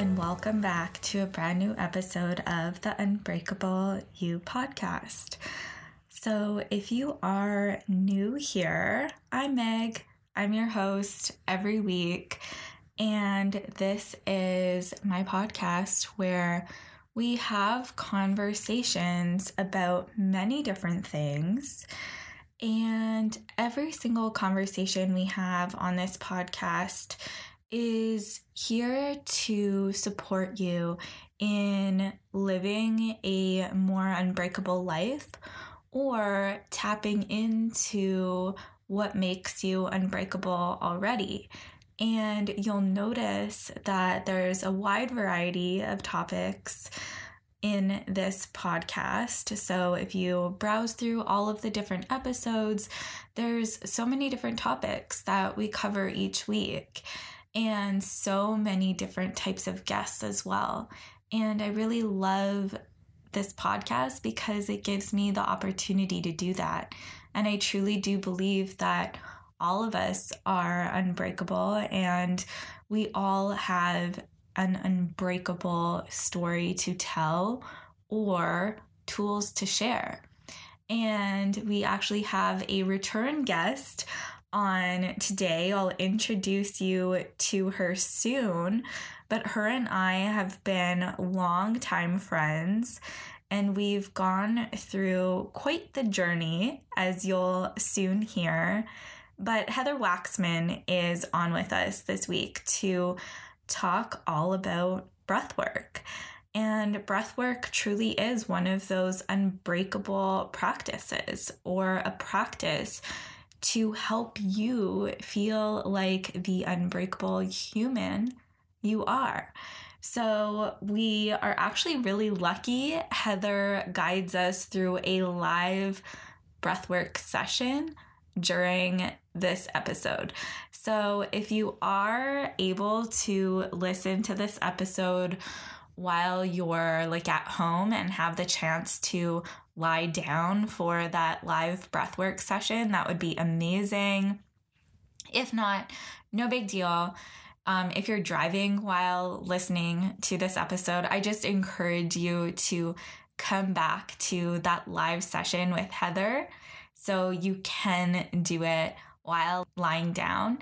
And welcome back to a brand new episode of the Unbreakable You podcast. So, if you are new here, I'm Meg. I'm your host every week, and this is my podcast where we have conversations about many different things. And every single conversation we have on this podcast is here to support you in living a more unbreakable life or tapping into what makes you unbreakable already. And you'll notice that there's a wide variety of topics in this podcast. So if you browse through all of the different episodes, there's so many different topics that we cover each week and so many different types of guests as well. And I really love this podcast because it gives me the opportunity to do that. And I truly do believe that all of us are unbreakable and we all have an unbreakable story to tell or tools to share. And we actually have a return guest on today. I'll introduce you to her soon, but her and I have been longtime friends and we've gone through quite the journey, as you'll soon hear. But Heather Waxman is on with us this week to talk all about breathwork. And breathwork truly is one of those unbreakable practices or a practice to help you feel like the unbreakable human you are. So, we are actually really lucky. Heather guides us through a live breathwork session during this episode. So, if you are able to listen to this episode while you're like at home and have the chance to lie down for that live breathwork session, that would be amazing. If not, no big deal. Um, if you're driving while listening to this episode, I just encourage you to come back to that live session with Heather so you can do it while lying down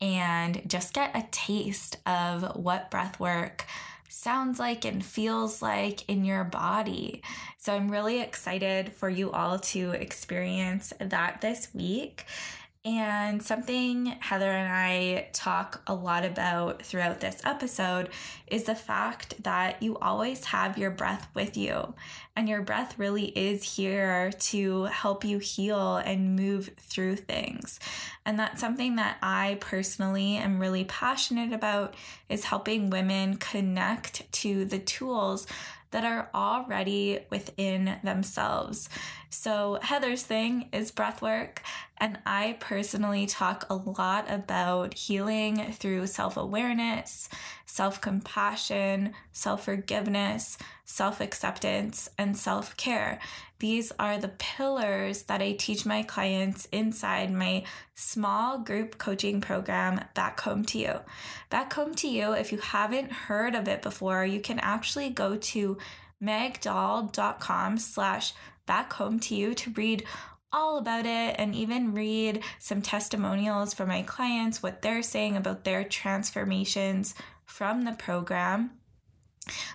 and just get a taste of what breathwork sounds like and feels like in your body. So I'm really excited for you all to experience that this week. And something Heather and I talk a lot about throughout this episode is the fact that you always have your breath with you. And your breath really is here to help you heal and move through things. And that's something that I personally am really passionate about is helping women connect to the tools that are already within themselves. So, Heather's thing is breath work, and I personally talk a lot about healing through self awareness, self compassion, self forgiveness, self acceptance, and self care. These are the pillars that I teach my clients inside my small group coaching program, Back Home to You. Back Home to You, if you haven't heard of it before, you can actually go to megdahl.com slash back home to you to read all about it and even read some testimonials from my clients, what they're saying about their transformations from the program.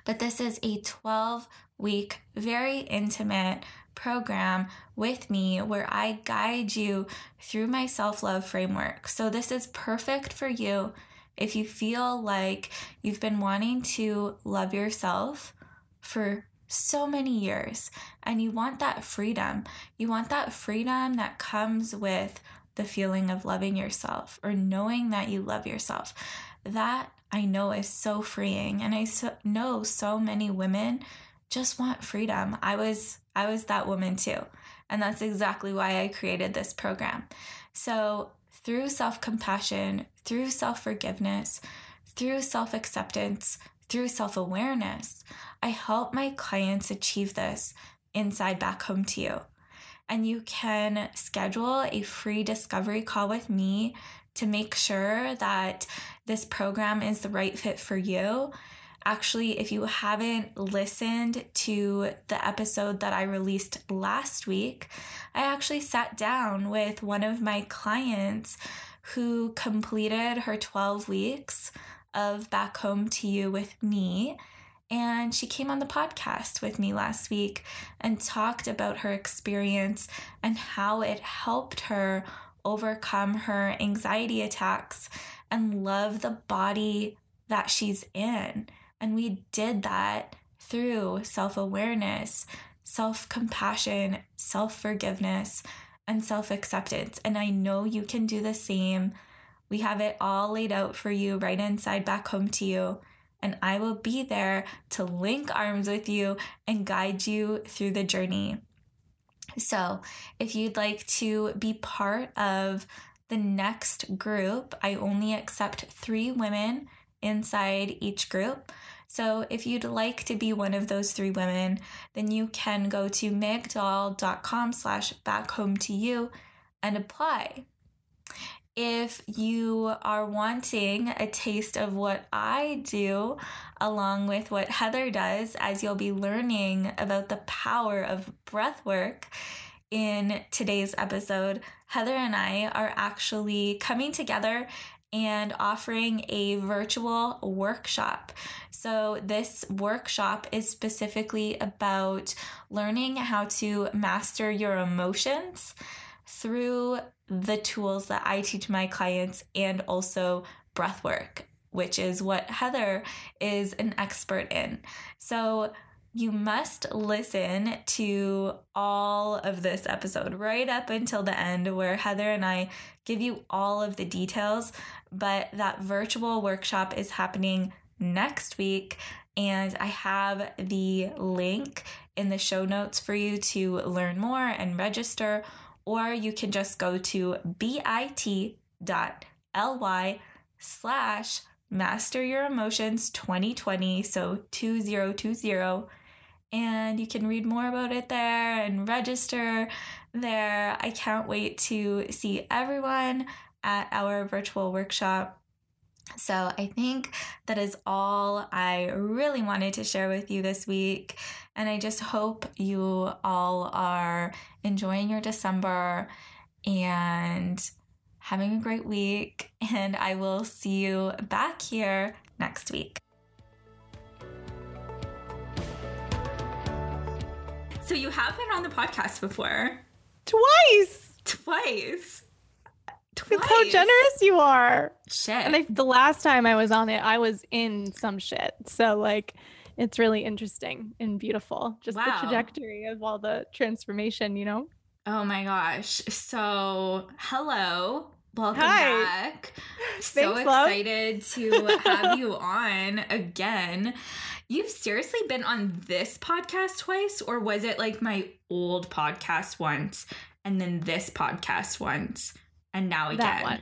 But this is a 12 week, very intimate program with me where I guide you through my self love framework. So, this is perfect for you if you feel like you've been wanting to love yourself for so many years and you want that freedom. You want that freedom that comes with the feeling of loving yourself or knowing that you love yourself. That I know is so freeing. And I so, know so many women just want freedom. I was I was that woman too. And that's exactly why I created this program. So, through self-compassion, through self-forgiveness, through self-acceptance, through self-awareness, I help my clients achieve this inside back home to you. And you can schedule a free discovery call with me to make sure that this program is the right fit for you. Actually, if you haven't listened to the episode that I released last week, I actually sat down with one of my clients who completed her 12 weeks of Back Home to You with me. And she came on the podcast with me last week and talked about her experience and how it helped her overcome her anxiety attacks and love the body that she's in. And we did that through self awareness, self compassion, self forgiveness, and self acceptance. And I know you can do the same. We have it all laid out for you right inside back home to you. And I will be there to link arms with you and guide you through the journey. So, if you'd like to be part of the next group, I only accept three women inside each group. So, if you'd like to be one of those three women, then you can go to megdahl.com slash back home to you and apply. If you are wanting a taste of what I do, along with what Heather does, as you'll be learning about the power of breath work in today's episode, Heather and I are actually coming together and offering a virtual workshop. So, this workshop is specifically about learning how to master your emotions through the tools that I teach my clients and also breath work, which is what Heather is an expert in. So you must listen to all of this episode right up until the end, where Heather and I give you all of the details. But that virtual workshop is happening next week, and I have the link in the show notes for you to learn more and register or you can just go to bit.ly slash master your emotions 2020 so 2020 and you can read more about it there and register there. I can't wait to see everyone at our virtual workshop so I think that is all I really wanted to share with you this week. And I just hope you all are enjoying your December and having a great week. And I will see you back here next week. So you have been on the podcast before. Twice. Twice. Twice. How generous you are. Shit. And I, the last time I was on it, I was in some shit. So like, it's really interesting and beautiful. Just wow. the trajectory of all the transformation, you know. Oh my gosh. So, hello. Welcome Hi. back. so Thanks, excited to have you on again. You've seriously been on this podcast twice, or was it like my old podcast once and then this podcast once? And now again. That one.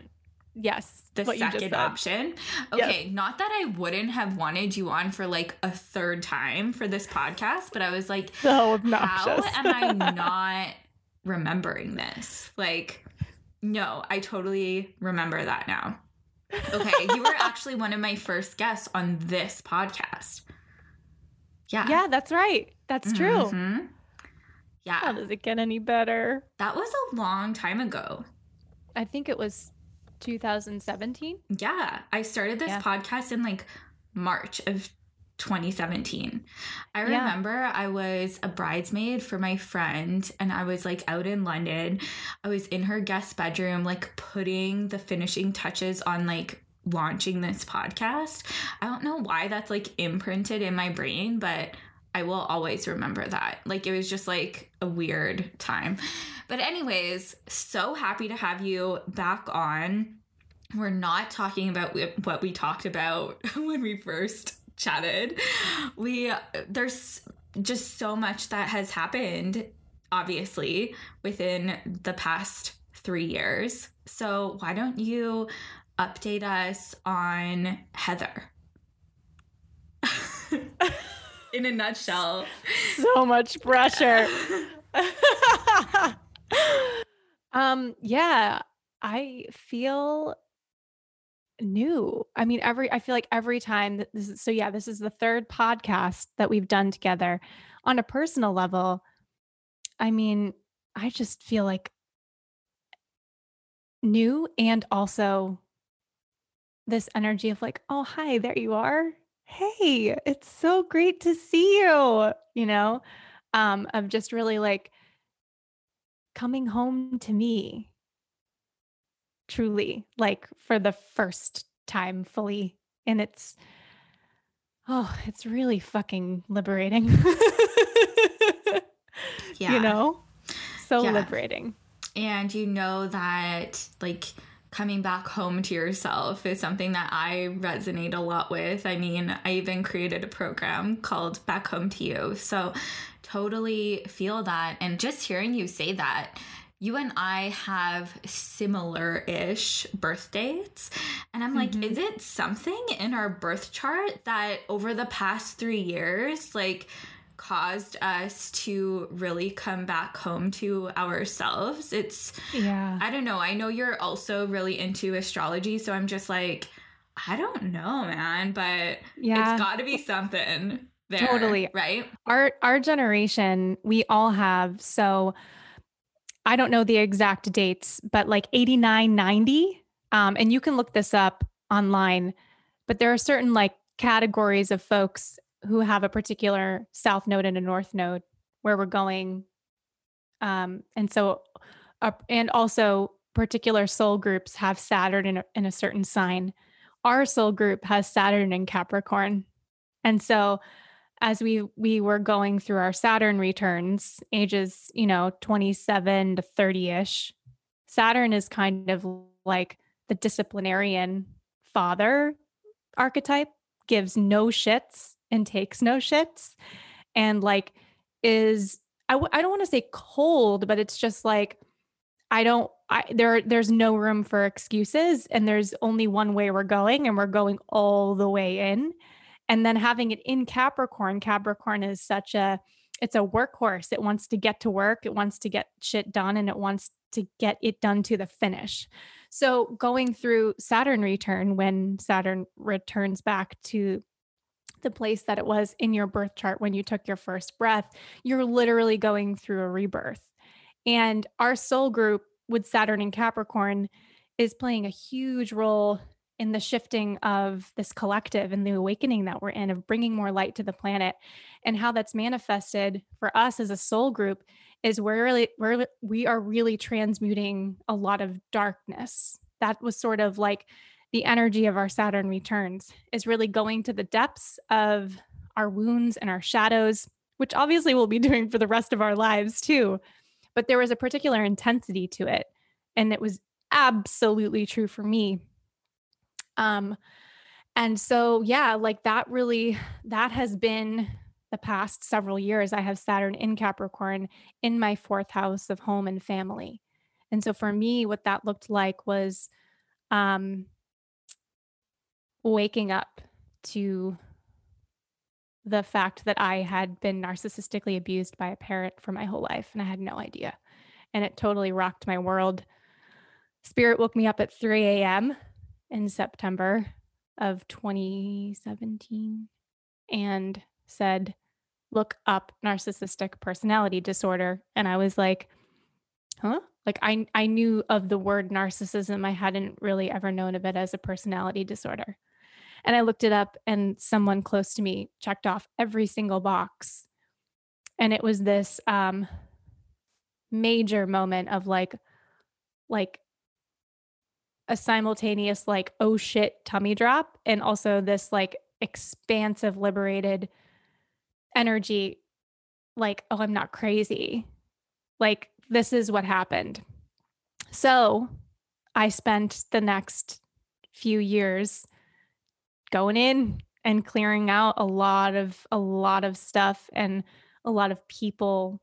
Yes. The second option. Okay. Yes. Not that I wouldn't have wanted you on for like a third time for this podcast, but I was like, so obnoxious. how am I not remembering this? Like, no, I totally remember that now. Okay. you were actually one of my first guests on this podcast. Yeah. Yeah, that's right. That's true. Mm-hmm. Yeah. How does it get any better? That was a long time ago. I think it was 2017. Yeah. I started this yeah. podcast in like March of 2017. I remember yeah. I was a bridesmaid for my friend and I was like out in London. I was in her guest bedroom, like putting the finishing touches on like launching this podcast. I don't know why that's like imprinted in my brain, but I will always remember that. Like it was just like a weird time. But, anyways, so happy to have you back on. we're not talking about what we talked about when we first chatted. We there's just so much that has happened obviously within the past 3 years. So, why don't you update us on Heather? In a nutshell. So much pressure. um yeah, I feel new. I mean, every I feel like every time that this is so yeah, this is the third podcast that we've done together. On a personal level, I mean, I just feel like new and also this energy of like, oh hi, there you are. Hey, it's so great to see you, you know, um, of just really like coming home to me. Truly like for the first time fully and it's oh it's really fucking liberating. Yeah. you know? So yeah. liberating. And you know that like coming back home to yourself is something that I resonate a lot with. I mean, I even created a program called Back Home to You. So, totally feel that. And just hearing you say that, you and I have similar ish birth dates. And I'm like, mm-hmm. is it something in our birth chart that over the past three years, like, caused us to really come back home to ourselves? It's, yeah, I don't know. I know you're also really into astrology. So I'm just like, I don't know, man, but yeah. it's got to be something. There, totally right our our generation we all have so I don't know the exact dates, but like 89, 90. Um, and you can look this up online, but there are certain like categories of folks who have a particular south node and a north node where we're going. Um, and so, uh, and also particular soul groups have Saturn in a, in a certain sign. Our soul group has Saturn in Capricorn. And so as we we were going through our Saturn returns, ages, you know, 27 to 30ish, Saturn is kind of like the disciplinarian father archetype, gives no shits and takes no shits and like is I w- I don't want to say cold, but it's just like I don't I there there's no room for excuses and there's only one way we're going and we're going all the way in and then having it in Capricorn, Capricorn is such a it's a workhorse. It wants to get to work, it wants to get shit done and it wants to get it done to the finish. So going through Saturn return when Saturn returns back to the place that it was in your birth chart when you took your first breath, you're literally going through a rebirth. And our soul group with Saturn and Capricorn is playing a huge role in the shifting of this collective and the awakening that we're in of bringing more light to the planet and how that's manifested for us as a soul group is we're really we are really transmuting a lot of darkness that was sort of like the energy of our saturn returns is really going to the depths of our wounds and our shadows which obviously we'll be doing for the rest of our lives too but there was a particular intensity to it and it was absolutely true for me um, and so, yeah, like that really, that has been the past several years. I have Saturn in Capricorn in my fourth house of home and family. And so for me, what that looked like was um, waking up to the fact that I had been narcissistically abused by a parent for my whole life and I had no idea. And it totally rocked my world. Spirit woke me up at 3 a.m in September of 2017 and said, look up narcissistic personality disorder. And I was like, huh? Like I I knew of the word narcissism. I hadn't really ever known of it as a personality disorder. And I looked it up and someone close to me checked off every single box. And it was this um major moment of like like a simultaneous like oh shit tummy drop and also this like expansive liberated energy like oh i'm not crazy like this is what happened so i spent the next few years going in and clearing out a lot of a lot of stuff and a lot of people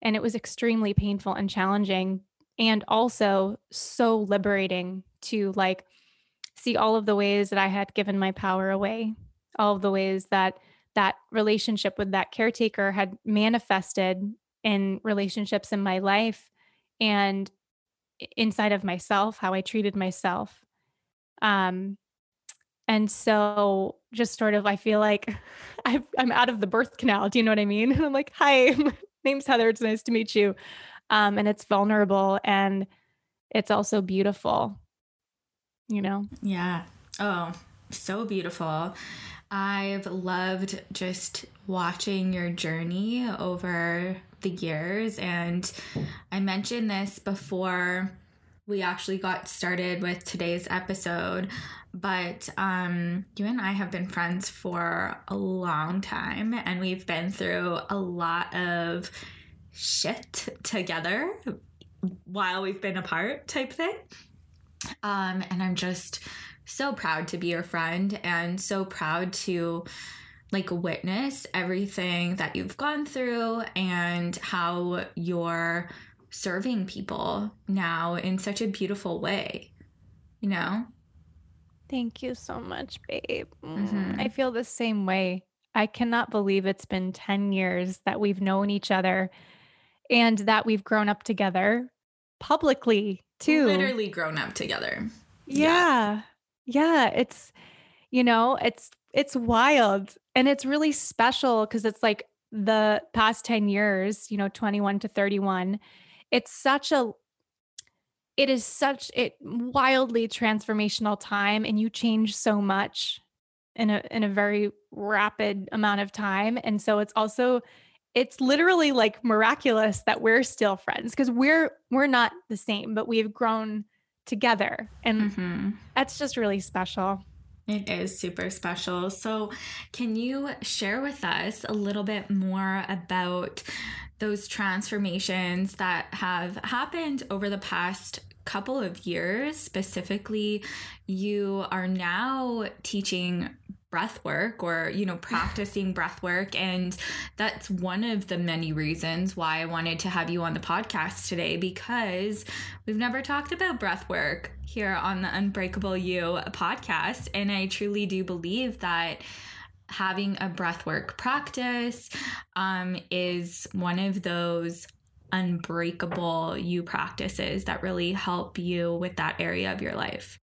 and it was extremely painful and challenging and also so liberating to like see all of the ways that I had given my power away, all of the ways that that relationship with that caretaker had manifested in relationships in my life and inside of myself, how I treated myself. Um, and so just sort of, I feel like i am out of the birth canal. Do you know what I mean? And I'm like, hi, my name's Heather. It's nice to meet you. Um, and it's vulnerable and it's also beautiful, you know? Yeah. Oh, so beautiful. I've loved just watching your journey over the years. And I mentioned this before we actually got started with today's episode. But um, you and I have been friends for a long time, and we've been through a lot of shit together while we've been apart, type thing. Um, and I'm just so proud to be your friend and so proud to like witness everything that you've gone through and how you're serving people now in such a beautiful way, you know? Thank you so much, babe. Mm-hmm. I feel the same way. I cannot believe it's been 10 years that we've known each other and that we've grown up together publicly too. Literally grown up together. Yeah. Yeah, it's you know, it's it's wild and it's really special cuz it's like the past 10 years, you know, 21 to 31. It's such a it is such a wildly transformational time and you change so much in a in a very rapid amount of time. And so it's also it's literally like miraculous that we're still friends because we're we're not the same but we've grown together. And mm-hmm. that's just really special it is super special. So, can you share with us a little bit more about those transformations that have happened over the past couple of years? Specifically, you are now teaching breath work or you know practicing breath work and that's one of the many reasons why I wanted to have you on the podcast today because we've never talked about breath work here on the Unbreakable You podcast and I truly do believe that having a breathwork practice um, is one of those unbreakable you practices that really help you with that area of your life.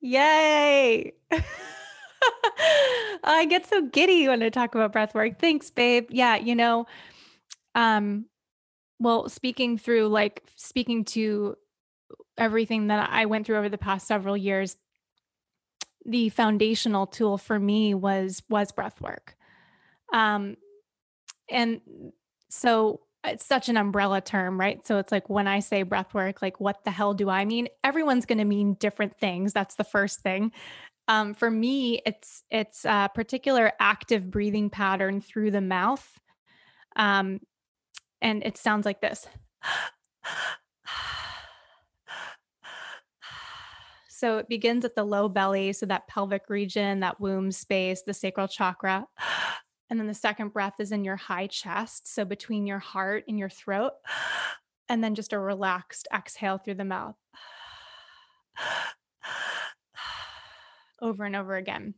Yay! I get so giddy when I talk about breath work. Thanks, babe. Yeah, you know, um, well, speaking through like speaking to everything that I went through over the past several years, the foundational tool for me was was breath work. Um, and so it's such an umbrella term, right? So it's like when I say breath work, like what the hell do I mean? Everyone's going to mean different things. That's the first thing. Um, for me, it's it's a particular active breathing pattern through the mouth, um, and it sounds like this. So it begins at the low belly, so that pelvic region, that womb space, the sacral chakra. And then the second breath is in your high chest, so between your heart and your throat. And then just a relaxed exhale through the mouth over and over again.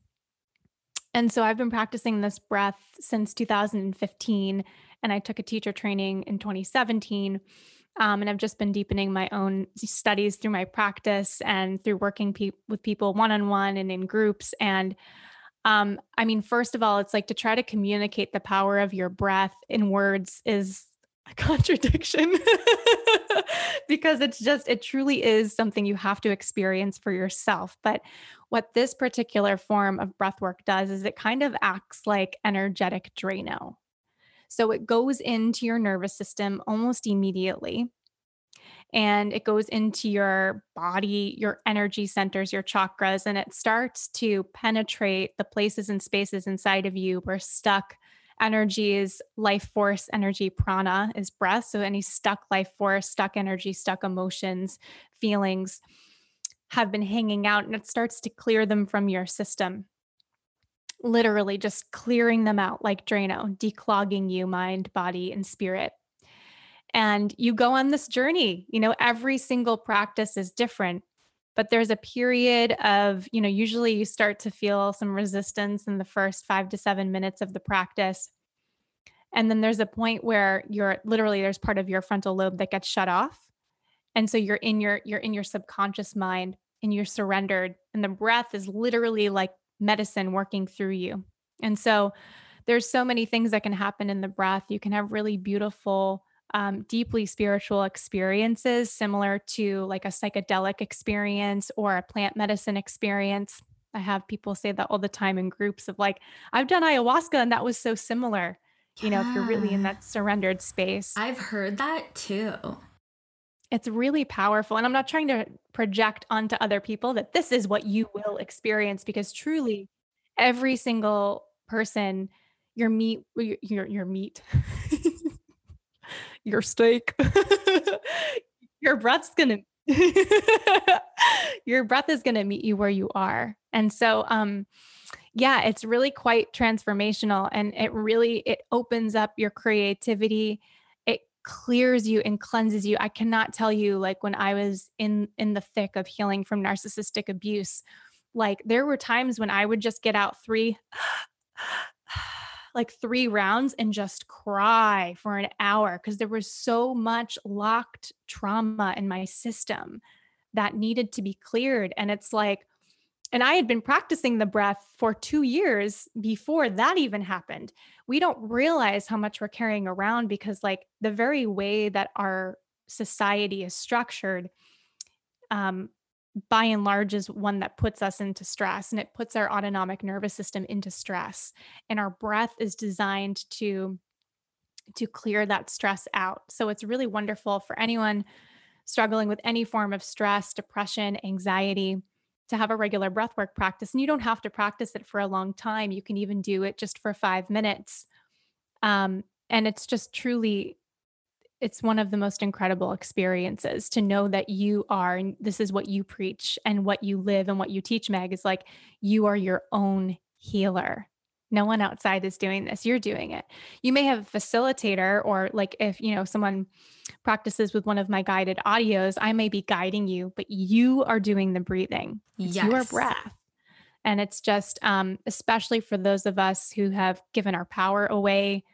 And so I've been practicing this breath since 2015, and I took a teacher training in 2017. Um, and I've just been deepening my own studies through my practice and through working pe- with people one on one and in groups. And um, I mean, first of all, it's like to try to communicate the power of your breath in words is a contradiction because it's just, it truly is something you have to experience for yourself. But what this particular form of breath work does is it kind of acts like energetic Drano. So it goes into your nervous system almost immediately. And it goes into your body, your energy centers, your chakras, and it starts to penetrate the places and spaces inside of you where stuck energies, life force energy, prana is breath. So any stuck life force, stuck energy, stuck emotions, feelings have been hanging out and it starts to clear them from your system. Literally just clearing them out like Drano, declogging you, mind, body, and spirit. And you go on this journey. You know, every single practice is different, but there's a period of, you know, usually you start to feel some resistance in the first five to seven minutes of the practice. And then there's a point where you're literally, there's part of your frontal lobe that gets shut off. And so you're in your you're in your subconscious mind and you're surrendered and the breath is literally like medicine working through you. And so there's so many things that can happen in the breath. You can have really beautiful um, deeply spiritual experiences similar to like a psychedelic experience or a plant medicine experience. I have people say that all the time in groups of like i've done ayahuasca and that was so similar you know if you're really in that surrendered space. I've heard that too. It's really powerful. And I'm not trying to project onto other people that this is what you will experience because truly every single person, your meat, your, your meat, your steak, your breath's to, your breath is to meet you where you are. And so, um, yeah, it's really quite transformational and it really, it opens up your creativity it clears you and cleanses you. I cannot tell you like when I was in in the thick of healing from narcissistic abuse, like there were times when I would just get out 3 like 3 rounds and just cry for an hour because there was so much locked trauma in my system that needed to be cleared and it's like and I had been practicing the breath for two years before that even happened. We don't realize how much we're carrying around because, like, the very way that our society is structured, um, by and large, is one that puts us into stress and it puts our autonomic nervous system into stress. And our breath is designed to to clear that stress out. So it's really wonderful for anyone struggling with any form of stress, depression, anxiety to have a regular breathwork practice. And you don't have to practice it for a long time. You can even do it just for five minutes. Um, and it's just truly, it's one of the most incredible experiences to know that you are, and this is what you preach and what you live and what you teach, Meg, is like you are your own healer. No one outside is doing this. You're doing it. You may have a facilitator, or like if, you know, someone practices with one of my guided audios, I may be guiding you, but you are doing the breathing. It's yes. your breath. And it's just, um, especially for those of us who have given our power away,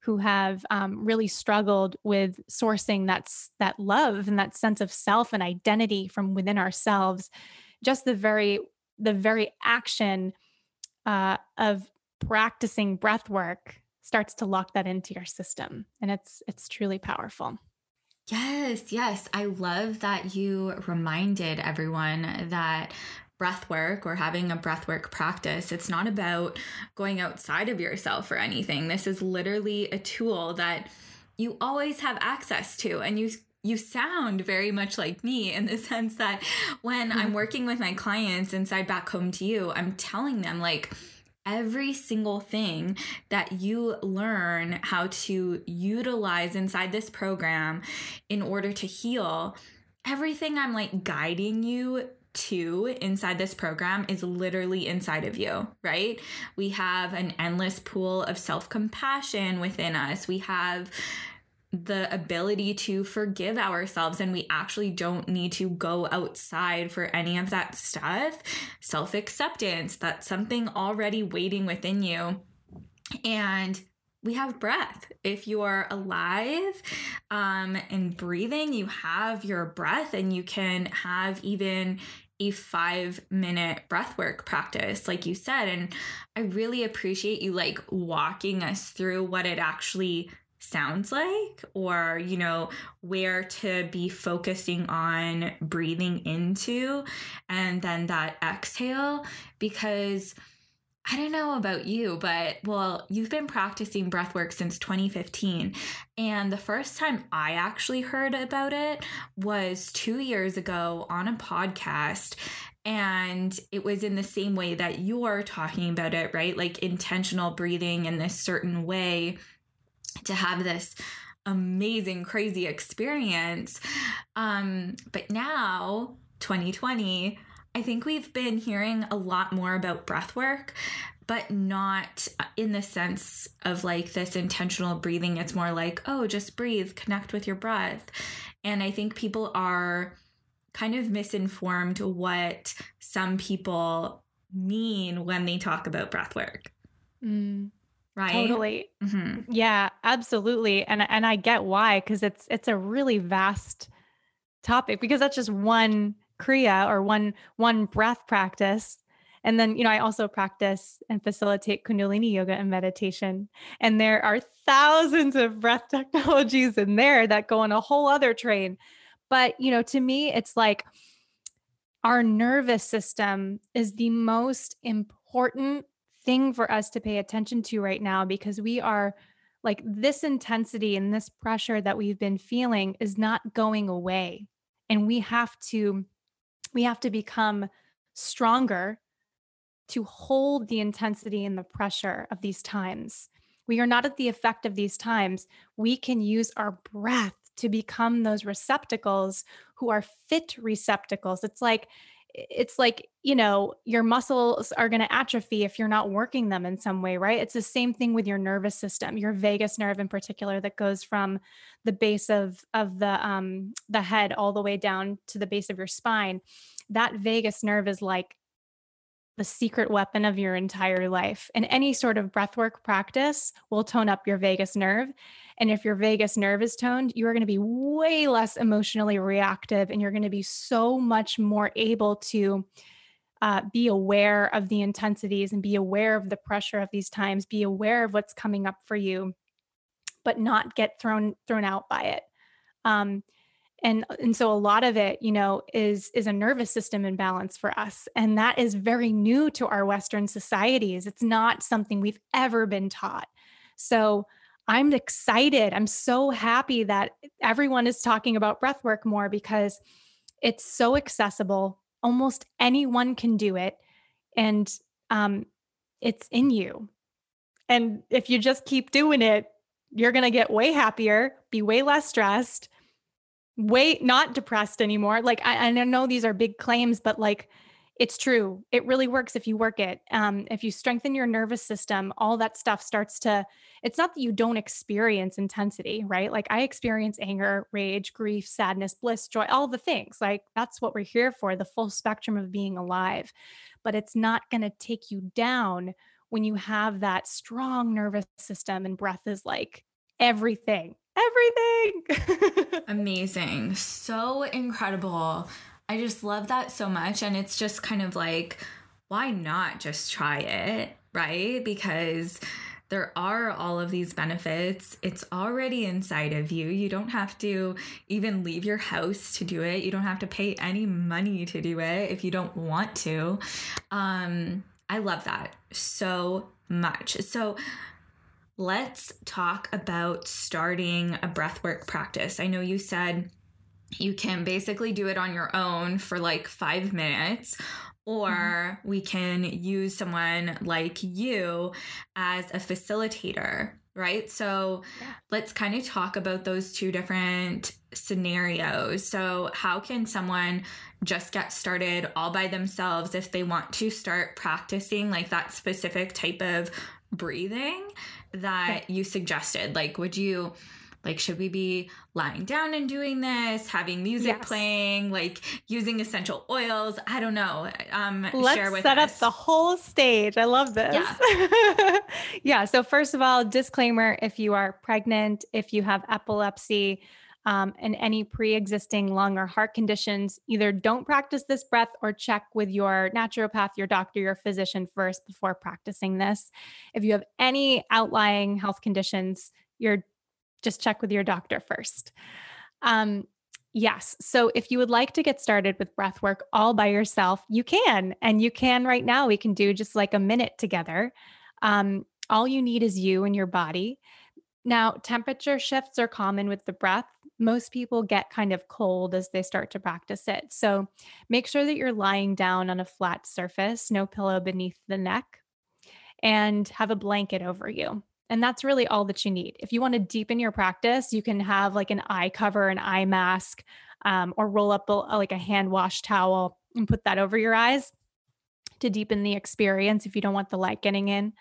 who have um, really struggled with sourcing that's that love and that sense of self and identity from within ourselves. Just the very, the very action uh, of practicing breath work starts to lock that into your system and it's it's truly powerful yes yes i love that you reminded everyone that breath work or having a breath work practice it's not about going outside of yourself or anything this is literally a tool that you always have access to and you you sound very much like me in the sense that when i'm mm-hmm. working with my clients inside back home to you i'm telling them like every single thing that you learn how to utilize inside this program in order to heal, everything I'm like guiding you to inside this program is literally inside of you, right? We have an endless pool of self compassion within us. We have the ability to forgive ourselves and we actually don't need to go outside for any of that stuff. Self acceptance, that's something already waiting within you. And we have breath. If you are alive um, and breathing, you have your breath and you can have even a five minute breathwork practice, like you said. And I really appreciate you like walking us through what it actually sounds like or you know where to be focusing on breathing into and then that exhale because I don't know about you, but well, you've been practicing breathwork since 2015. And the first time I actually heard about it was two years ago on a podcast. And it was in the same way that you're talking about it, right? Like intentional breathing in this certain way to have this amazing, crazy experience. Um, but now, 2020, I think we've been hearing a lot more about breath work, but not in the sense of like this intentional breathing. It's more like, oh, just breathe, connect with your breath. And I think people are kind of misinformed what some people mean when they talk about breath work. Mm, right. Totally. Mm-hmm. Yeah, absolutely. And and I get why cuz it's it's a really vast topic because that's just one kriya or one one breath practice and then, you know, I also practice and facilitate Kundalini yoga and meditation. And there are thousands of breath technologies in there that go on a whole other train. But, you know, to me, it's like our nervous system is the most important thing for us to pay attention to right now because we are like this intensity and this pressure that we've been feeling is not going away. And we have to we have to become stronger to hold the intensity and the pressure of these times. We are not at the effect of these times. We can use our breath to become those receptacles who are fit receptacles. It's like, it's like, you know, your muscles are going to atrophy if you're not working them in some way, right? It's the same thing with your nervous system, your vagus nerve in particular that goes from the base of of the um the head all the way down to the base of your spine. That vagus nerve is like the secret weapon of your entire life. And any sort of breathwork practice will tone up your vagus nerve. And if your vagus nerve is toned, you are going to be way less emotionally reactive and you're going to be so much more able to uh, be aware of the intensities and be aware of the pressure of these times, be aware of what's coming up for you, but not get thrown thrown out by it. Um, and and so a lot of it you know is is a nervous system imbalance for us and that is very new to our western societies. It's not something we've ever been taught. So i'm excited. I'm so happy that everyone is talking about breath work more because it's so accessible. Almost anyone can do it and um, it's in you. And if you just keep doing it you're going to get way happier be way less stressed way not depressed anymore. Like I, I know these are big claims, but like it's true. It really works if you work it. Um, if you strengthen your nervous system, all that stuff starts to. It's not that you don't experience intensity, right? Like I experience anger, rage, grief, sadness, bliss, joy, all the things. Like that's what we're here for, the full spectrum of being alive. But it's not going to take you down when you have that strong nervous system and breath is like everything everything. Amazing. So incredible. I just love that so much. And it's just kind of like, why not just try it? Right? Because there are all of these benefits. It's already inside of you. You don't have to even leave your house to do it. You don't have to pay any money to do it if you don't want to. Um, I love that so much. So, let's talk about starting a breathwork practice. I know you said you can basically do it on your own for like five minutes, or mm-hmm. we can use someone like you as a facilitator, right? So yeah. let's kind of talk about those two different scenarios. So, how can someone just get started all by themselves if they want to start practicing like that specific type of breathing? That you suggested. Like, would you like should we be lying down and doing this having music yes. playing like using essential oils i don't know um let's share with set us. up the whole stage i love this yeah. yeah so first of all disclaimer if you are pregnant if you have epilepsy um, and any pre existing lung or heart conditions, either don't practice this breath or check with your naturopath, your doctor, your physician first before practicing this. If you have any outlying health conditions, you're just check with your doctor first. Um, Yes. So if you would like to get started with breath work all by yourself, you can. And you can right now. We can do just like a minute together. Um, all you need is you and your body. Now, temperature shifts are common with the breath most people get kind of cold as they start to practice it. So make sure that you're lying down on a flat surface, no pillow beneath the neck, and have a blanket over you. And that's really all that you need. If you want to deepen your practice, you can have like an eye cover, an eye mask, um, or roll up a, like a hand wash towel and put that over your eyes to deepen the experience if you don't want the light getting in.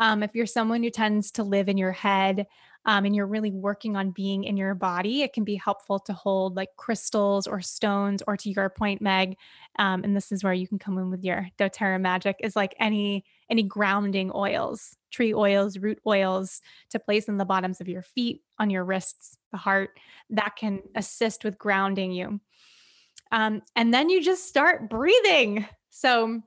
Um, if you're someone who tends to live in your head um, and you're really working on being in your body, it can be helpful to hold like crystals or stones, or to your point, Meg. Um, and this is where you can come in with your DoTerra magic is like any any grounding oils, tree oils, root oils to place in the bottoms of your feet, on your wrists, the heart that can assist with grounding you. Um, and then you just start breathing. So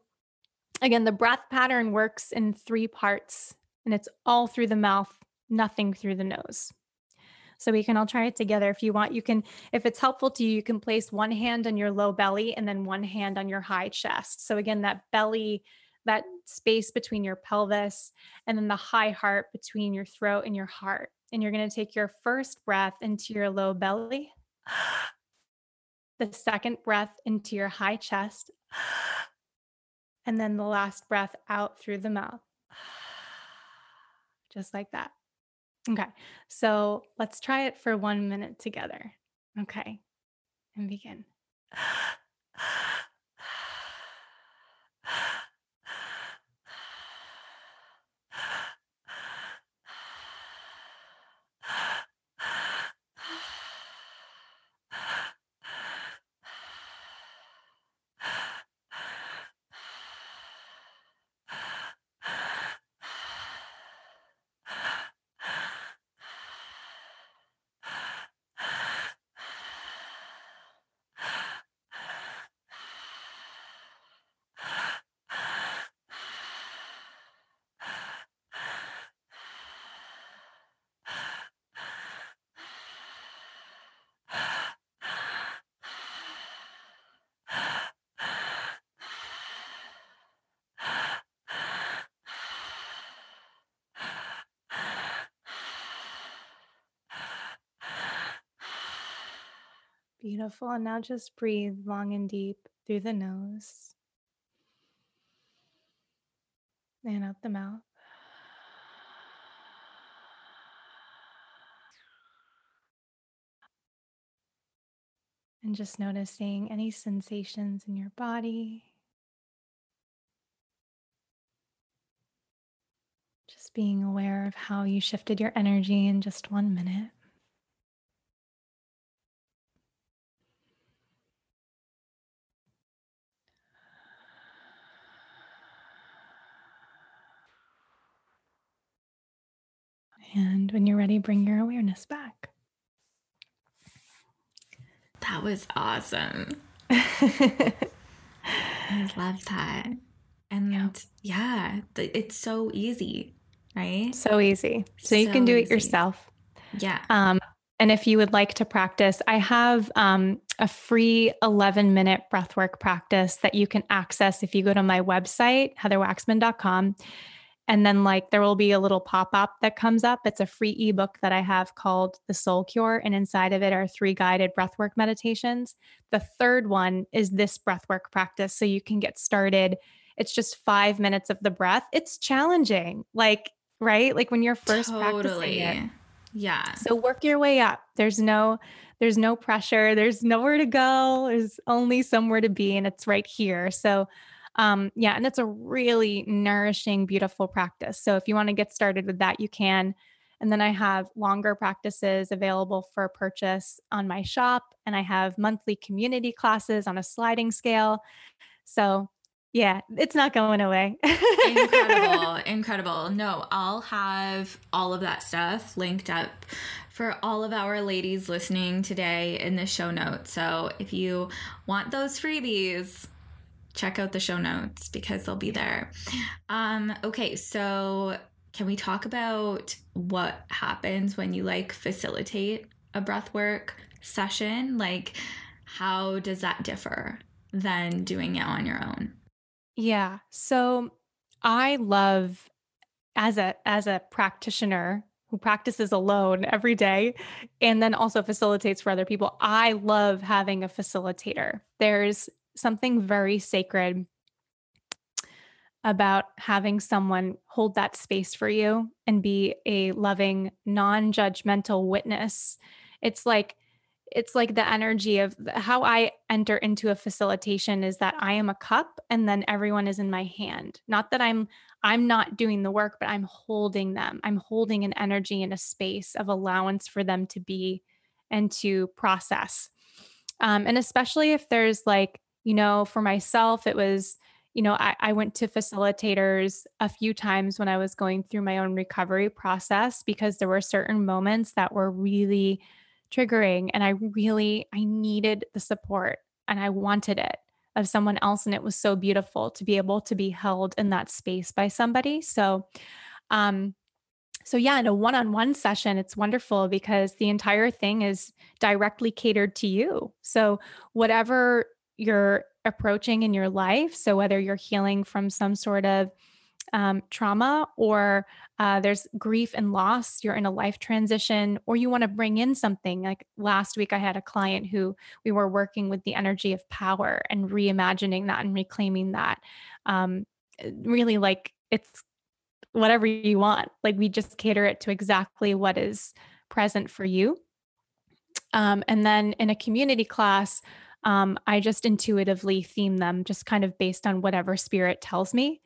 again, the breath pattern works in three parts, and it's all through the mouth, nothing through the nose. So we can all try it together if you want. You can, if it's helpful to you, you can place one hand on your low belly and then one hand on your high chest. So again, that belly, that space between your pelvis, and then the high heart between your throat and your heart. And you're going to take your first breath into your low belly, the second breath into your high chest and then the last breath out through the mouth. Just like that. Okay. So let's try it for one minute together. Okay. And begin. Ah. Beautiful. And now just breathe long and deep through the nose and out the mouth. And just noticing any sensations in your body. Just being aware of how you shifted your energy in just one minute. And when you're ready, bring your awareness back. That was awesome. I love that. And yeah. yeah, it's so easy, right? So easy. So, so you can do it easy. yourself. Yeah. Um, and if you would like to practice, I have um, a free 11 minute breathwork practice that you can access if you go to my website, heatherwaxman.com. And then, like, there will be a little pop up that comes up. It's a free ebook that I have called The Soul Cure. And inside of it are three guided breathwork meditations. The third one is this breathwork practice. So you can get started. It's just five minutes of the breath. It's challenging, like, right? Like when you're first totally. practicing it. Yeah. So work your way up. There's no, there's no pressure. There's nowhere to go. There's only somewhere to be, and it's right here. So um, yeah, and it's a really nourishing, beautiful practice. So if you want to get started with that, you can. And then I have longer practices available for purchase on my shop, and I have monthly community classes on a sliding scale. So yeah, it's not going away. incredible, incredible. No, I'll have all of that stuff linked up for all of our ladies listening today in the show notes. So if you want those freebies, check out the show notes because they'll be there. Um, okay, so can we talk about what happens when you like facilitate a breathwork session? Like, how does that differ than doing it on your own? Yeah. So I love as a as a practitioner who practices alone every day and then also facilitates for other people. I love having a facilitator. There's something very sacred about having someone hold that space for you and be a loving, non judgmental witness. It's like, it's like the energy of how I enter into a facilitation is that I am a cup and then everyone is in my hand. Not that I'm I'm not doing the work, but I'm holding them. I'm holding an energy in a space of allowance for them to be and to process. Um, and especially if there's like, you know, for myself, it was, you know, I, I went to facilitators a few times when I was going through my own recovery process because there were certain moments that were really triggering and I really I needed the support and I wanted it of someone else and it was so beautiful to be able to be held in that space by somebody. So um so yeah, in a one-on-one session it's wonderful because the entire thing is directly catered to you. So whatever you're approaching in your life, so whether you're healing from some sort of um, trauma or uh, there's grief and loss, you're in a life transition, or you want to bring in something. Like last week, I had a client who we were working with the energy of power and reimagining that and reclaiming that. Um, really, like it's whatever you want. Like we just cater it to exactly what is present for you. Um, and then in a community class, um, I just intuitively theme them just kind of based on whatever spirit tells me.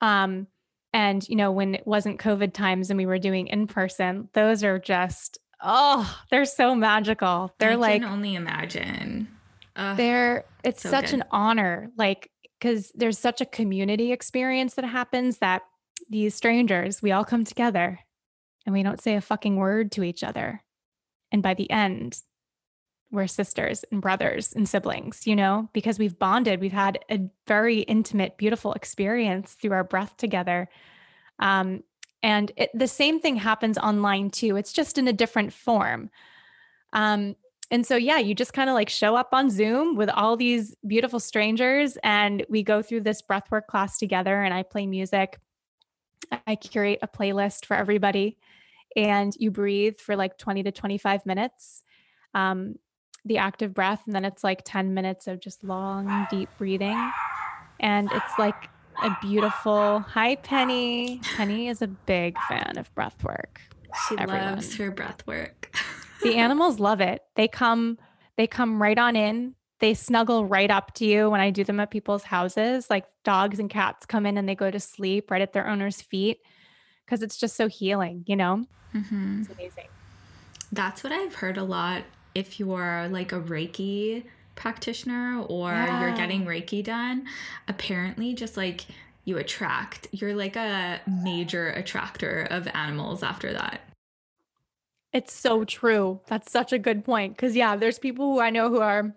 Um, and, you know, when it wasn't COVID times and we were doing in person, those are just, oh, they're so magical. They're I like, I can only imagine. Ugh, they're, it's so such good. an honor. Like, because there's such a community experience that happens that these strangers, we all come together and we don't say a fucking word to each other. And by the end, we're sisters and brothers and siblings, you know, because we've bonded. We've had a very intimate, beautiful experience through our breath together. Um, and it, the same thing happens online too. It's just in a different form. Um, and so, yeah, you just kind of like show up on Zoom with all these beautiful strangers, and we go through this breathwork class together. And I play music. I curate a playlist for everybody, and you breathe for like 20 to 25 minutes. Um, the active breath and then it's like 10 minutes of just long deep breathing. And it's like a beautiful hi penny. Penny is a big fan of breath work. She Everyone. loves her breath work. The animals love it. They come they come right on in. They snuggle right up to you when i do them at people's houses. Like dogs and cats come in and they go to sleep right at their owner's feet because it's just so healing you know? Mm-hmm. it's amazing. That's what i've heard a lot if you're like a Reiki practitioner or yeah. you're getting Reiki done, apparently just like you attract, you're like a major attractor of animals after that. It's so true. That's such a good point. Cause yeah, there's people who I know who are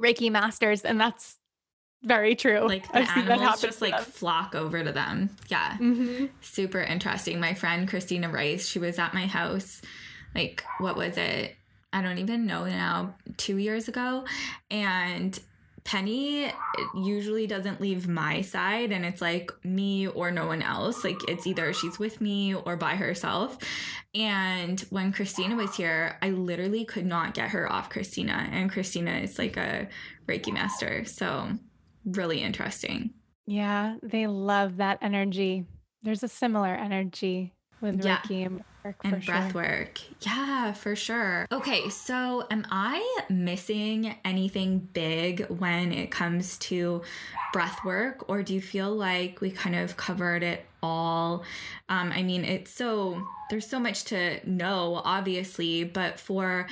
Reiki masters, and that's very true. Like the I've animals just like them. flock over to them. Yeah. Mm-hmm. Super interesting. My friend Christina Rice, she was at my house. Like, what was it? I don't even know now, two years ago. And Penny usually doesn't leave my side and it's like me or no one else. Like it's either she's with me or by herself. And when Christina was here, I literally could not get her off Christina. And Christina is like a Reiki master. So really interesting. Yeah, they love that energy. There's a similar energy with yeah. Reiki work and breath sure. work. Yeah, for sure. Okay, so am I missing anything big when it comes to breath work, or do you feel like we kind of covered it all? Um, I mean, it's so there's so much to know, obviously, but for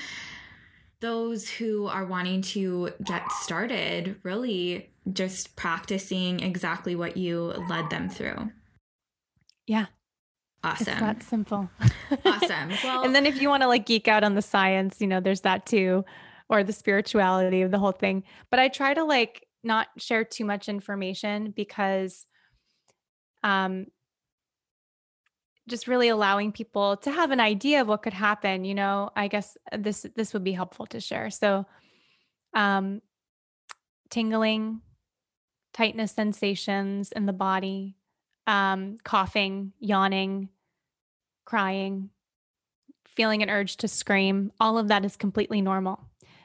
those who are wanting to get started, really just practicing exactly what you led them through. Yeah, Awesome. It's that simple. awesome. Well, and then if you want to like geek out on the science, you know, there's that too, or the spirituality of the whole thing. But I try to like not share too much information because um just really allowing people to have an idea of what could happen, you know, I guess this this would be helpful to share. So um tingling, tightness sensations in the body, um, coughing, yawning, crying, feeling an urge to scream, all of that is completely normal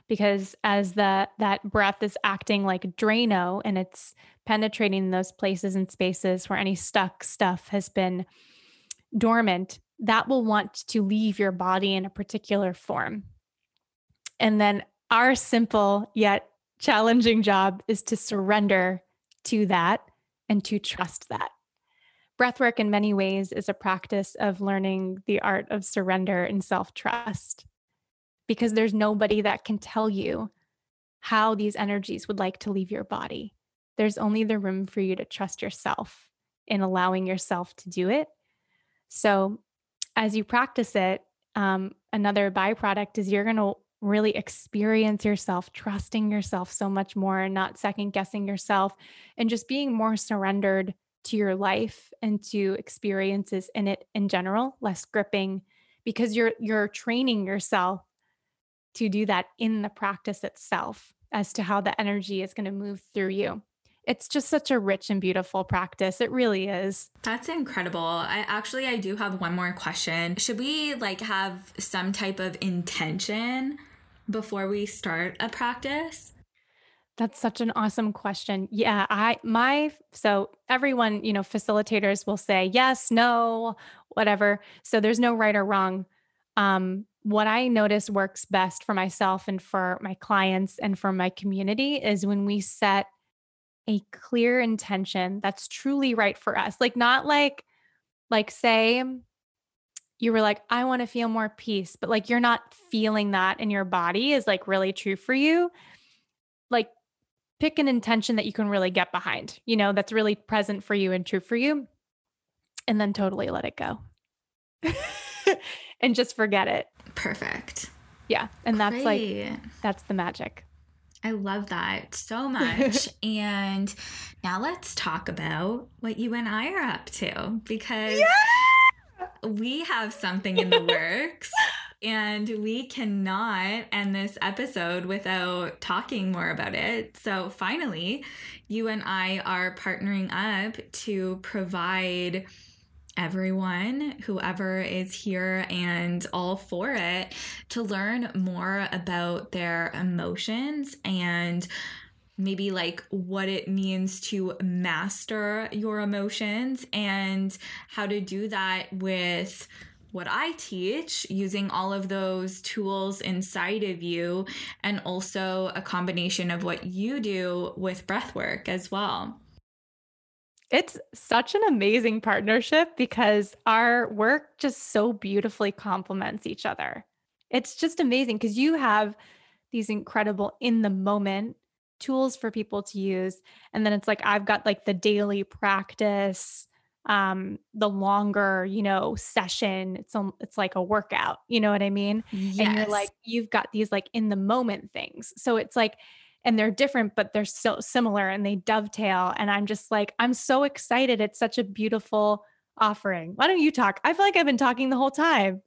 because as the that breath is acting like Drano and it's penetrating those places and spaces where any stuck stuff has been dormant, that will want to leave your body in a particular form. And then our simple yet challenging job is to surrender to that and to trust that. Breathwork, in many ways, is a practice of learning the art of surrender and self trust because there's nobody that can tell you how these energies would like to leave your body. There's only the room for you to trust yourself in allowing yourself to do it. So, as you practice it, um, another byproduct is you're going to really experience yourself, trusting yourself so much more and not second guessing yourself and just being more surrendered to your life and to experiences in it in general, less gripping because you're you're training yourself to do that in the practice itself as to how the energy is going to move through you. It's just such a rich and beautiful practice. It really is. That's incredible. I actually I do have one more question. Should we like have some type of intention before we start a practice? That's such an awesome question. Yeah, I my so everyone, you know, facilitators will say yes, no, whatever. So there's no right or wrong. Um what I notice works best for myself and for my clients and for my community is when we set a clear intention that's truly right for us. Like not like like say you were like I want to feel more peace, but like you're not feeling that in your body is like really true for you. Pick an intention that you can really get behind, you know, that's really present for you and true for you, and then totally let it go and just forget it. Perfect. Yeah. And Great. that's like, that's the magic. I love that so much. and now let's talk about what you and I are up to because yeah! we have something in the works. And we cannot end this episode without talking more about it. So, finally, you and I are partnering up to provide everyone, whoever is here and all for it, to learn more about their emotions and maybe like what it means to master your emotions and how to do that with what I teach using all of those tools inside of you, and also a combination of what you do with breath work as well. It's such an amazing partnership because our work just so beautifully complements each other. It's just amazing because you have these incredible in the moment tools for people to use. And then it's like, I've got like the daily practice um the longer you know session it's a, it's like a workout you know what i mean? Yes. and you're like you've got these like in the moment things. So it's like and they're different but they're so similar and they dovetail and i'm just like i'm so excited. It's such a beautiful offering. Why don't you talk? I feel like i've been talking the whole time.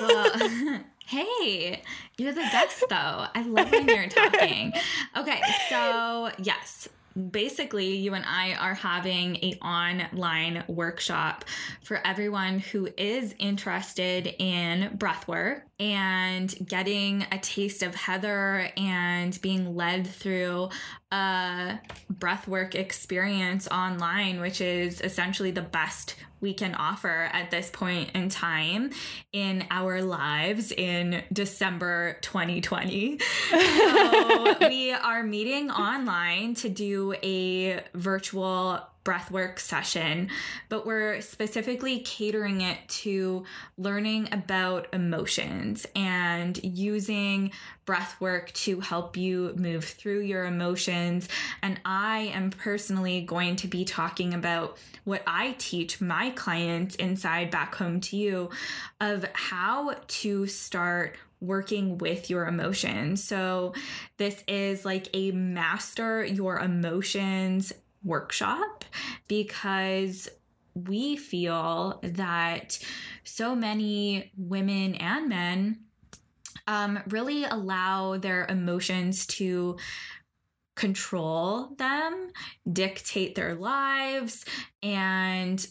Well, hey you're the guest though. I love when you're talking. Okay so yes basically you and I are having a online workshop for everyone who is interested in breath work and getting a taste of Heather and being led through a breathwork experience online, which is essentially the best we can offer at this point in time in our lives in December 2020. so we are meeting online to do a virtual breathwork session, but we're specifically catering it to learning about emotions and using breathwork to help you move through your emotions. And I am personally going to be talking about what I teach my clients inside Back Home to You of how to start working with your emotions. So, this is like a master your emotions workshop because we feel that so many women and men um, really allow their emotions to control them, dictate their lives, and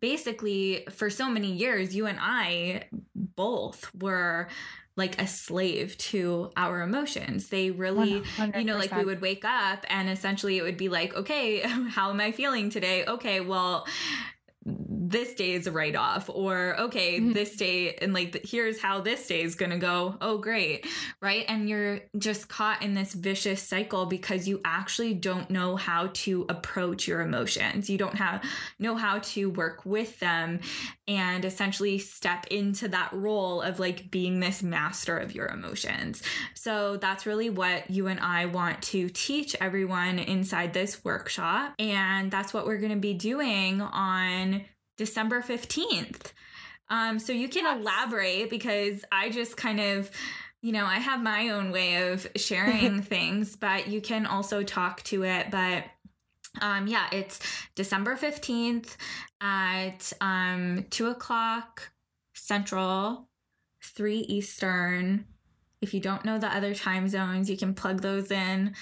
basically, for so many years, you and I both were like a slave to our emotions. They really, 100%. you know, like we would wake up and essentially it would be like, okay, how am I feeling today? Okay, well, this day is a write off, or okay, mm-hmm. this day, and like, here's how this day is to go. Oh, great. Right. And you're just caught in this vicious cycle because you actually don't know how to approach your emotions. You don't have know how to work with them and essentially step into that role of like being this master of your emotions. So that's really what you and I want to teach everyone inside this workshop. And that's what we're going to be doing on December 15th. Um, so you can yes. elaborate because I just kind of you know, I have my own way of sharing things, but you can also talk to it. But um, yeah, it's December 15th at um, 2 o'clock Central, 3 Eastern. If you don't know the other time zones, you can plug those in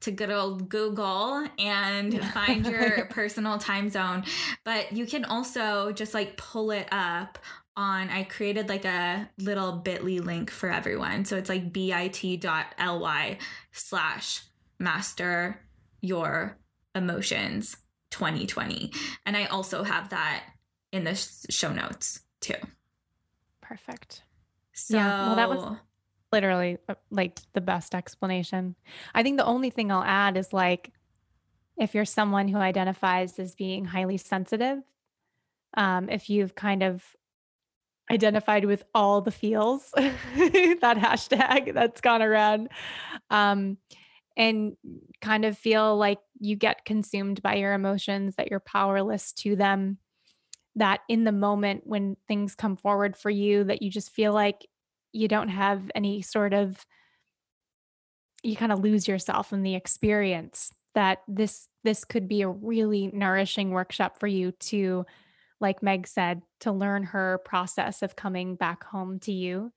to good old Google and find your personal time zone. But you can also just like pull it up on I created like a little bit.ly link for everyone. So it's like bit.ly slash master your emotions 2020. And I also have that in the show notes too. Perfect. So yeah, well that was literally uh, like the best explanation. I think the only thing I'll add is like if you're someone who identifies as being highly sensitive, um, if you've kind of identified with all the feels, that hashtag that's gone around, um, and kind of feel like you get consumed by your emotions, that you're powerless to them, that in the moment when things come forward for you, that you just feel like you don't have any sort of you kind of lose yourself in the experience that this this could be a really nourishing workshop for you to like meg said to learn her process of coming back home to you.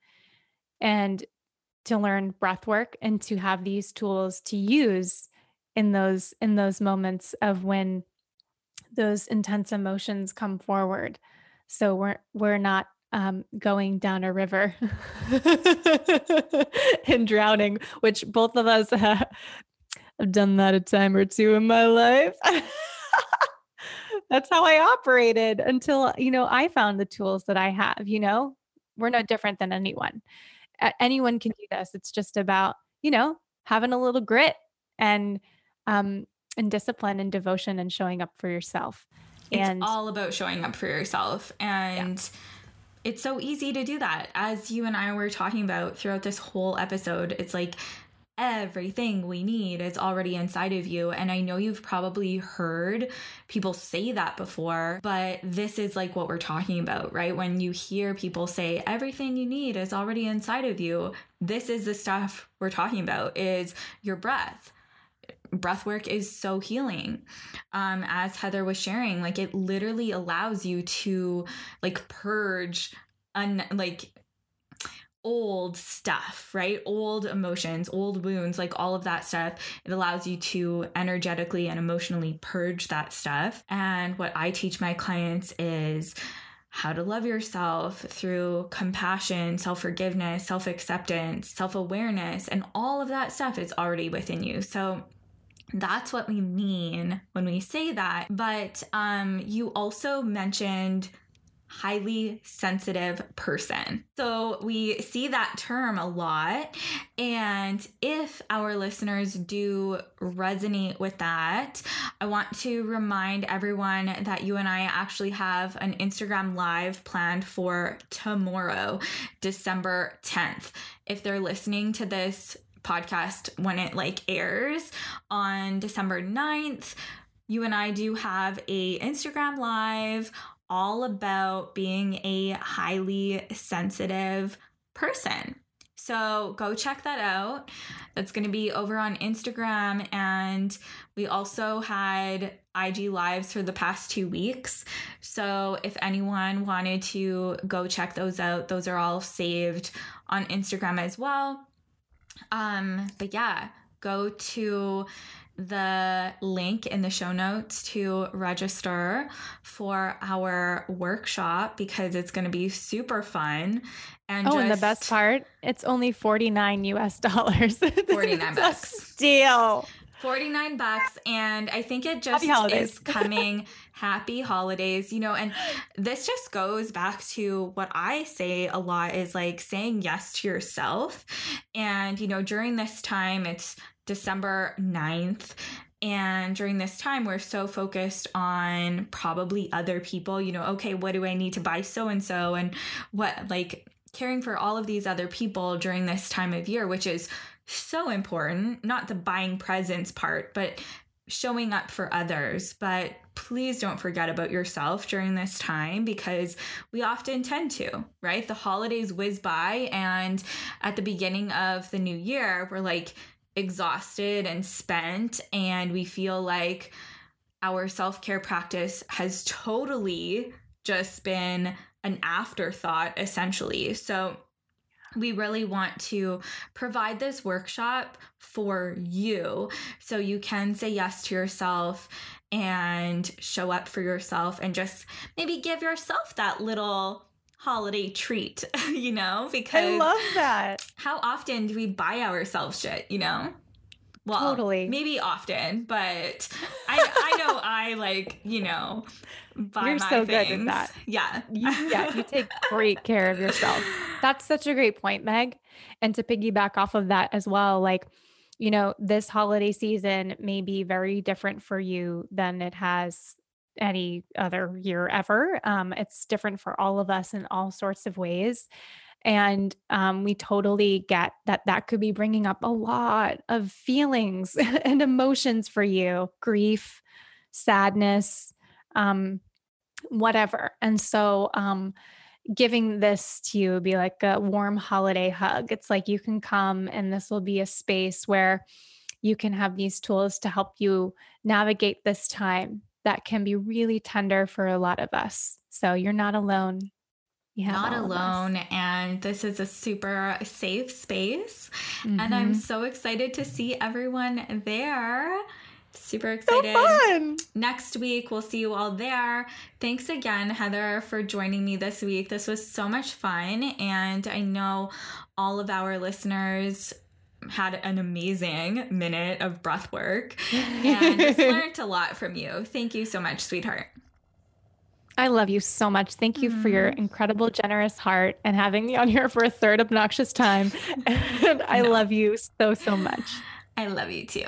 And to learn breath work and to have these tools to use in those in those moments of when those intense emotions come forward so we're we're not um, going down a river and drowning, which both of us have done that a time or two in my life. That's how I operated until, you know, I found the tools that I have, you know, we're no different than anyone. Anyone can do this. It's just about, you know, having a little grit and, um, and discipline and devotion and showing up for yourself. It's and all about showing up for yourself. And, yeah it's so easy to do that. As you and I were talking about throughout this whole episode, it's like everything we need is already inside of you. And I know you've probably heard people say that before, but this is like what we're talking about, right? When you hear people say everything you need is already inside of you, this is the stuff we're talking about is your breath breath work is so healing um as heather was sharing like it literally allows you to like purge un like old stuff right old emotions old wounds like all of that stuff it allows you to energetically and emotionally purge that stuff and what i teach my clients is how to love yourself through compassion, self forgiveness, self acceptance, self awareness, and all of that stuff is already within you. So, that's what we mean when we say that. But um, you also mentioned highly sensitive person. So we see that term a lot. And if our listeners do resonate with that, I want to remind everyone that you and I actually have an Instagram live planned for tomorrow, December 10th. If they're listening to this podcast when it like airs on December 9th. You and I do have a Instagram live all about being a highly sensitive person. So go check that out. That's going to be over on Instagram. And we also had IG Lives for the past two weeks. So if anyone wanted to go check those out, those are all saved on Instagram as well. Um, but yeah, go to the link in the show notes to register for our workshop because it's going to be super fun. And oh, just, and the best part, it's only 49 US dollars. 49 bucks. Deal. 49 bucks and I think it just is coming happy holidays, you know, and this just goes back to what I say a lot is like saying yes to yourself. And you know, during this time it's December 9th and during this time, we're so focused on probably other people, you know, okay, what do I need to buy so and so? And what, like, caring for all of these other people during this time of year, which is so important, not the buying presents part, but showing up for others. But please don't forget about yourself during this time because we often tend to, right? The holidays whiz by, and at the beginning of the new year, we're like exhausted and spent, and we feel like our self care practice has totally just been an afterthought, essentially. So, we really want to provide this workshop for you so you can say yes to yourself and show up for yourself and just maybe give yourself that little holiday treat, you know? Because I love that. How often do we buy ourselves shit, you know? Well, totally. Maybe often, but I I know I like, you know, buy You're my so things. good at that. Yeah. You, yeah, you take great care of yourself. That's such a great point, Meg. And to piggyback off of that as well, like, you know, this holiday season may be very different for you than it has any other year ever. Um, it's different for all of us in all sorts of ways. And um, we totally get that that could be bringing up a lot of feelings and emotions for you grief, sadness, um, whatever. And so, um, giving this to you be like a warm holiday hug. It's like you can come and this will be a space where you can have these tools to help you navigate this time that can be really tender for a lot of us. So you're not alone. You not alone. And this is a super safe space. Mm-hmm. And I'm mm-hmm. so excited to see everyone there. Super excited. So Next week, we'll see you all there. Thanks again, Heather, for joining me this week. This was so much fun. And I know all of our listeners had an amazing minute of breath work and just learned a lot from you. Thank you so much, sweetheart. I love you so much. Thank you mm. for your mm-hmm. incredible, generous heart and having me on here for a third obnoxious time. and I no. love you so, so much. I love you too.